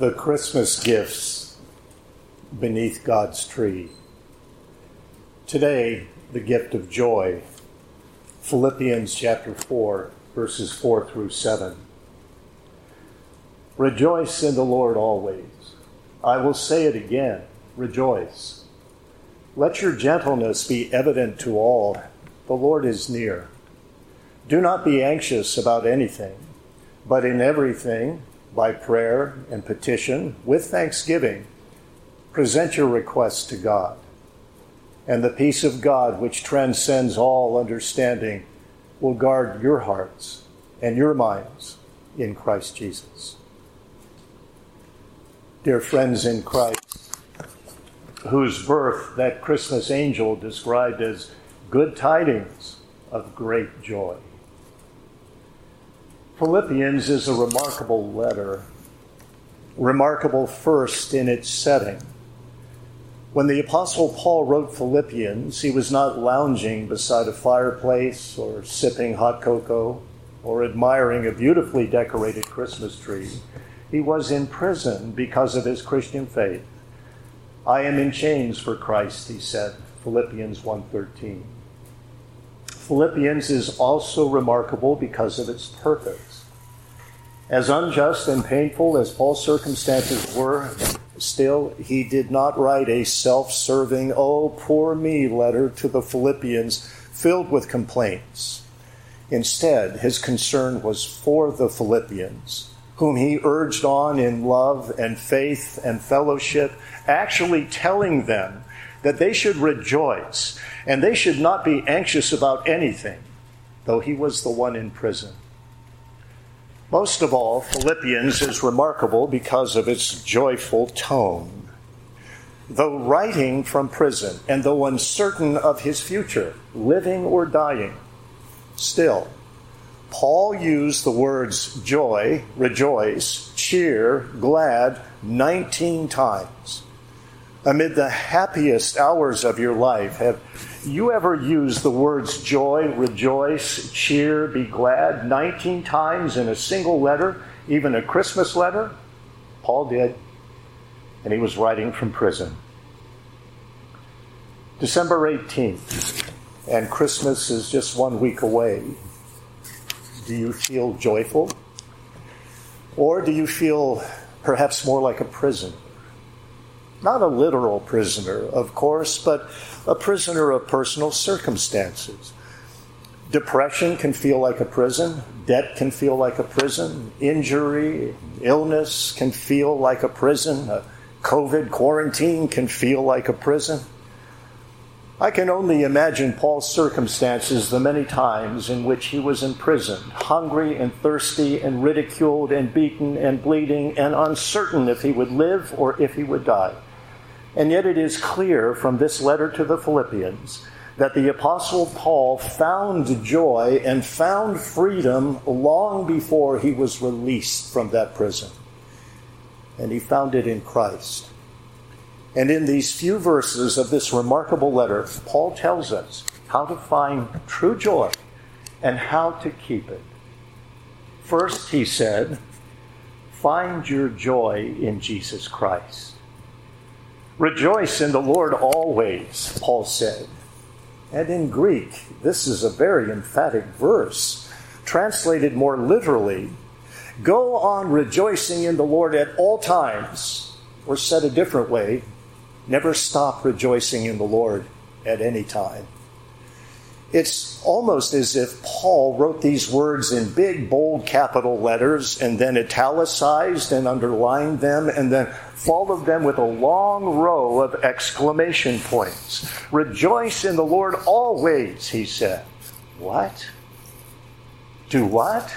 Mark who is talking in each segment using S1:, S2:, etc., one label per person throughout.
S1: the Christmas gifts beneath God's tree. Today, the gift of joy. Philippians chapter 4, verses 4 through 7. Rejoice in the Lord always. I will say it again rejoice. Let your gentleness be evident to all. The Lord is near. Do not be anxious about anything, but in everything, by prayer and petition with thanksgiving, present your requests to God. And the peace of God, which transcends all understanding, will guard your hearts and your minds in Christ Jesus. Dear friends in Christ, whose birth that Christmas angel described as good tidings of great joy. Philippians is a remarkable letter, remarkable first in its setting. When the Apostle Paul wrote Philippians, he was not lounging beside a fireplace or sipping hot cocoa or admiring a beautifully decorated Christmas tree. He was in prison because of his Christian faith. I am in chains for Christ, he said, Philippians 1:13. Philippians is also remarkable because of its purpose. As unjust and painful as Paul's circumstances were, still he did not write a self serving, oh, poor me letter to the Philippians filled with complaints. Instead, his concern was for the Philippians, whom he urged on in love and faith and fellowship, actually telling them that they should rejoice and they should not be anxious about anything, though he was the one in prison. Most of all, Philippians is remarkable because of its joyful tone. Though writing from prison and though uncertain of his future, living or dying, still, Paul used the words joy, rejoice, cheer, glad 19 times. Amid the happiest hours of your life, have you ever used the words joy, rejoice, cheer, be glad 19 times in a single letter, even a Christmas letter? Paul did, and he was writing from prison. December 18th, and Christmas is just one week away. Do you feel joyful? Or do you feel perhaps more like a prison? Not a literal prisoner, of course, but a prisoner of personal circumstances. Depression can feel like a prison, debt can feel like a prison, injury, illness can feel like a prison, a COVID quarantine can feel like a prison. I can only imagine Paul's circumstances the many times in which he was imprisoned, hungry and thirsty and ridiculed and beaten and bleeding and uncertain if he would live or if he would die. And yet, it is clear from this letter to the Philippians that the Apostle Paul found joy and found freedom long before he was released from that prison. And he found it in Christ. And in these few verses of this remarkable letter, Paul tells us how to find true joy and how to keep it. First, he said, find your joy in Jesus Christ. Rejoice in the Lord always, Paul said. And in Greek, this is a very emphatic verse. Translated more literally, go on rejoicing in the Lord at all times. Or said a different way, never stop rejoicing in the Lord at any time. It's almost as if Paul wrote these words in big, bold capital letters and then italicized and underlined them and then followed them with a long row of exclamation points. Rejoice in the Lord always, he said. What? Do what?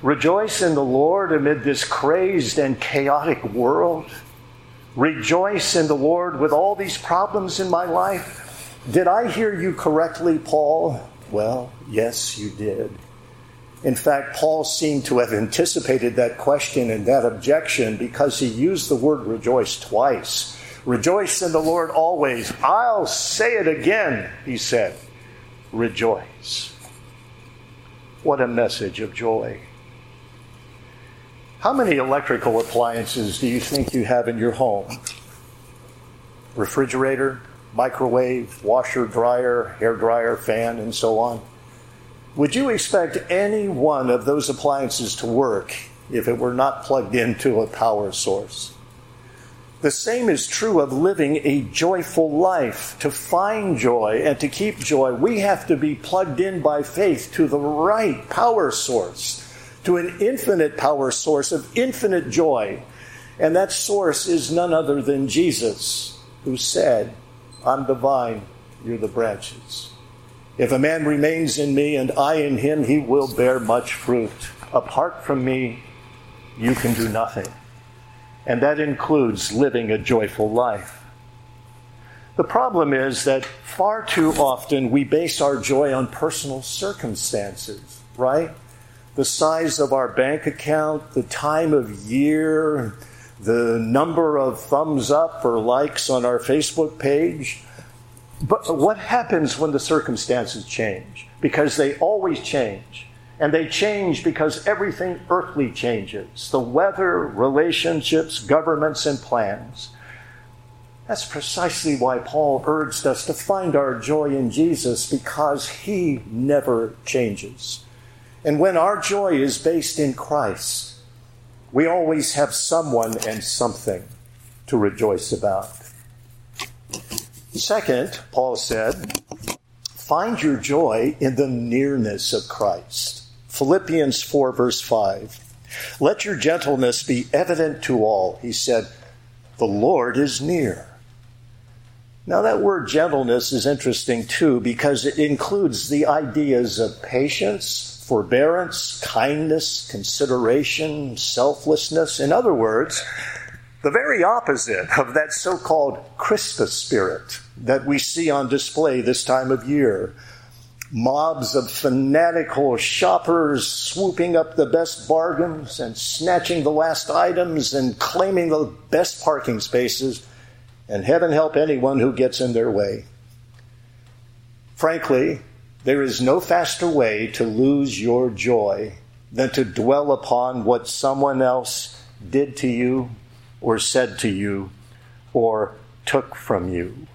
S1: Rejoice in the Lord amid this crazed and chaotic world. Rejoice in the Lord with all these problems in my life did I hear you correctly, Paul? Well, yes, you did. In fact, Paul seemed to have anticipated that question and that objection because he used the word rejoice twice. Rejoice in the Lord always. I'll say it again, he said. Rejoice. What a message of joy. How many electrical appliances do you think you have in your home? Refrigerator, microwave, washer, dryer, hair dryer, fan, and so on. Would you expect any one of those appliances to work if it were not plugged into a power source? The same is true of living a joyful life. To find joy and to keep joy, we have to be plugged in by faith to the right power source, to an infinite power source of infinite joy. And that source is none other than Jesus, who said, I'm the vine, you're the branches. If a man remains in me and I in him, he will bear much fruit. Apart from me, you can do nothing and that includes living a joyful life. The problem is that far too often we base our joy on personal circumstances, right? The size of our bank account, the time of year, the number of thumbs up or likes on our Facebook page. But what happens when the circumstances change? Because they always change. And they change because everything earthly changes the weather, relationships, governments, and plans. That's precisely why Paul urged us to find our joy in Jesus because he never changes. And when our joy is based in Christ, we always have someone and something to rejoice about. Second, Paul said, find your joy in the nearness of Christ. Philippians 4, verse 5. Let your gentleness be evident to all. He said, The Lord is near. Now, that word gentleness is interesting too because it includes the ideas of patience, forbearance, kindness, consideration, selflessness. In other words, the very opposite of that so called Christmas spirit that we see on display this time of year mobs of fanatical shoppers swooping up the best bargains and snatching the last items and claiming the best parking spaces, and heaven help anyone who gets in their way. Frankly, there is no faster way to lose your joy than to dwell upon what someone else did to you or said to you or took from you.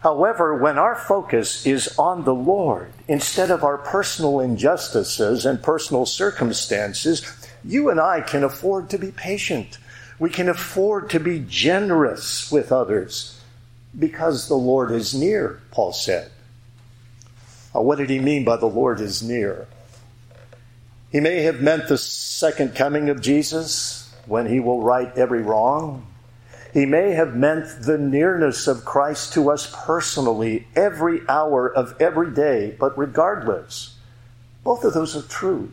S1: However, when our focus is on the Lord instead of our personal injustices and personal circumstances, you and I can afford to be patient. We can afford to be generous with others because the Lord is near, Paul said. Now, what did he mean by the Lord is near? He may have meant the second coming of Jesus when he will right every wrong he may have meant the nearness of Christ to us personally every hour of every day, but regardless, both of those are true.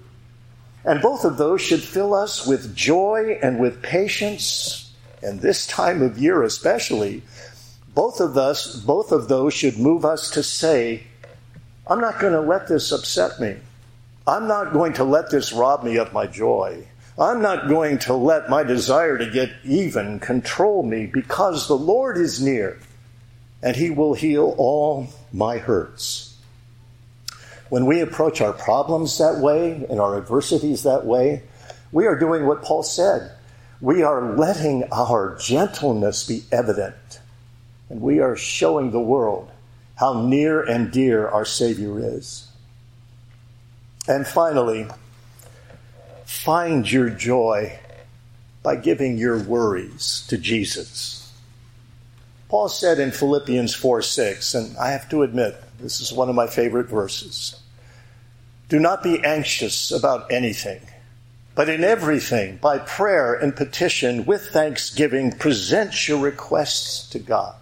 S1: And both of those should fill us with joy and with patience, and this time of year especially. Both of us, both of those should move us to say, I'm not going to let this upset me. I'm not going to let this rob me of my joy. I'm not going to let my desire to get even control me because the Lord is near and He will heal all my hurts. When we approach our problems that way and our adversities that way, we are doing what Paul said. We are letting our gentleness be evident, and we are showing the world how near and dear our Savior is. And finally, Find your joy by giving your worries to Jesus. Paul said in Philippians 4 6, and I have to admit, this is one of my favorite verses. Do not be anxious about anything, but in everything, by prayer and petition, with thanksgiving, present your requests to God.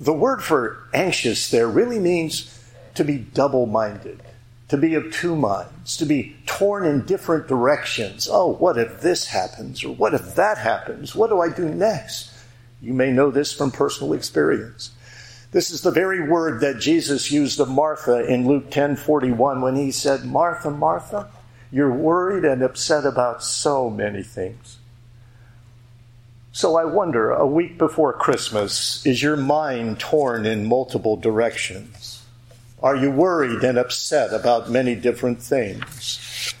S1: The word for anxious there really means to be double minded to be of two minds, to be torn in different directions. Oh, what if this happens? Or what if that happens? What do I do next? You may know this from personal experience. This is the very word that Jesus used of Martha in Luke 10:41 when he said, "Martha, Martha, you're worried and upset about so many things." So I wonder, a week before Christmas, is your mind torn in multiple directions? Are you worried and upset about many different things?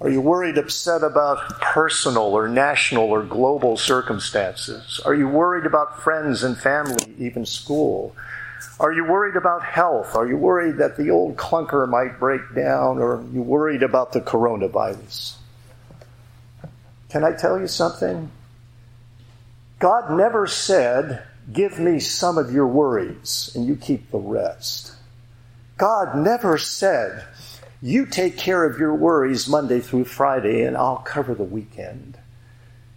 S1: Are you worried, upset about personal or national or global circumstances? Are you worried about friends and family, even school? Are you worried about health? Are you worried that the old clunker might break down? Or are you worried about the coronavirus? Can I tell you something? God never said, Give me some of your worries and you keep the rest. God never said, You take care of your worries Monday through Friday and I'll cover the weekend.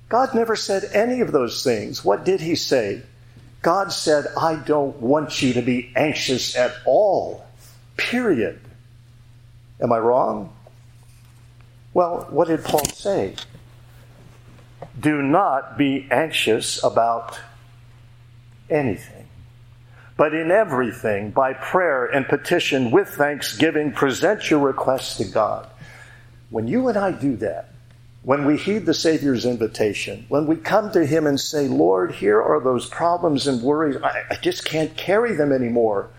S1: God never said any of those things. What did He say? God said, I don't want you to be anxious at all, period. Am I wrong? Well, what did Paul say? Do not be anxious about anything, but in everything, by prayer and petition with thanksgiving, present your requests to God. When you and I do that, when we heed the Savior's invitation, when we come to Him and say, Lord, here are those problems and worries, I, I just can't carry them anymore,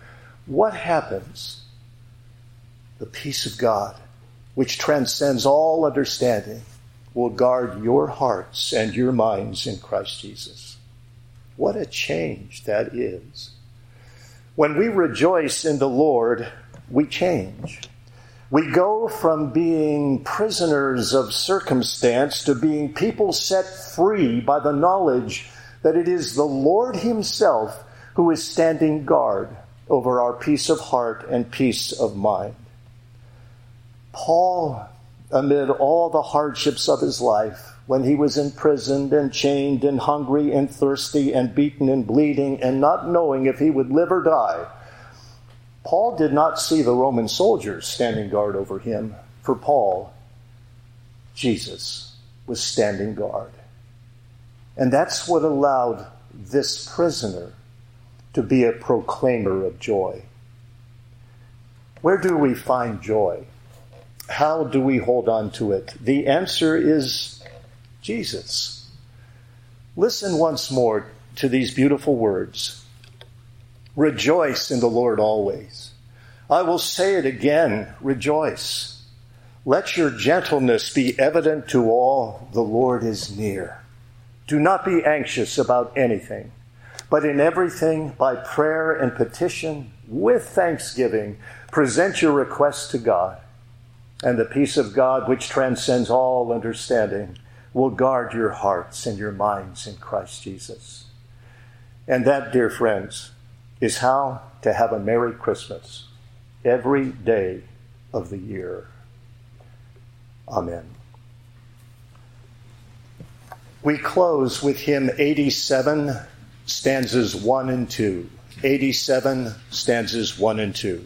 S1: what happens? The peace of God, which transcends all understanding, will guard your hearts and your minds in Christ Jesus. What a change that is. When we rejoice in the Lord, we change. We go from being prisoners of circumstance to being people set free by the knowledge that it is the Lord Himself who is standing guard over our peace of heart and peace of mind. Paul, amid all the hardships of his life, when he was imprisoned and chained and hungry and thirsty and beaten and bleeding and not knowing if he would live or die, Paul did not see the Roman soldiers standing guard over him. For Paul, Jesus was standing guard. And that's what allowed this prisoner to be a proclaimer of joy. Where do we find joy? How do we hold on to it? The answer is Jesus. Listen once more to these beautiful words. Rejoice in the Lord always. I will say it again, rejoice. Let your gentleness be evident to all, the Lord is near. Do not be anxious about anything, but in everything, by prayer and petition, with thanksgiving, present your requests to God. And the peace of God, which transcends all understanding, will guard your hearts and your minds in Christ Jesus. And that, dear friends, is how to have a Merry Christmas every day of the year. Amen. We close with hymn 87, stanzas 1 and 2. 87, stanzas 1 and 2.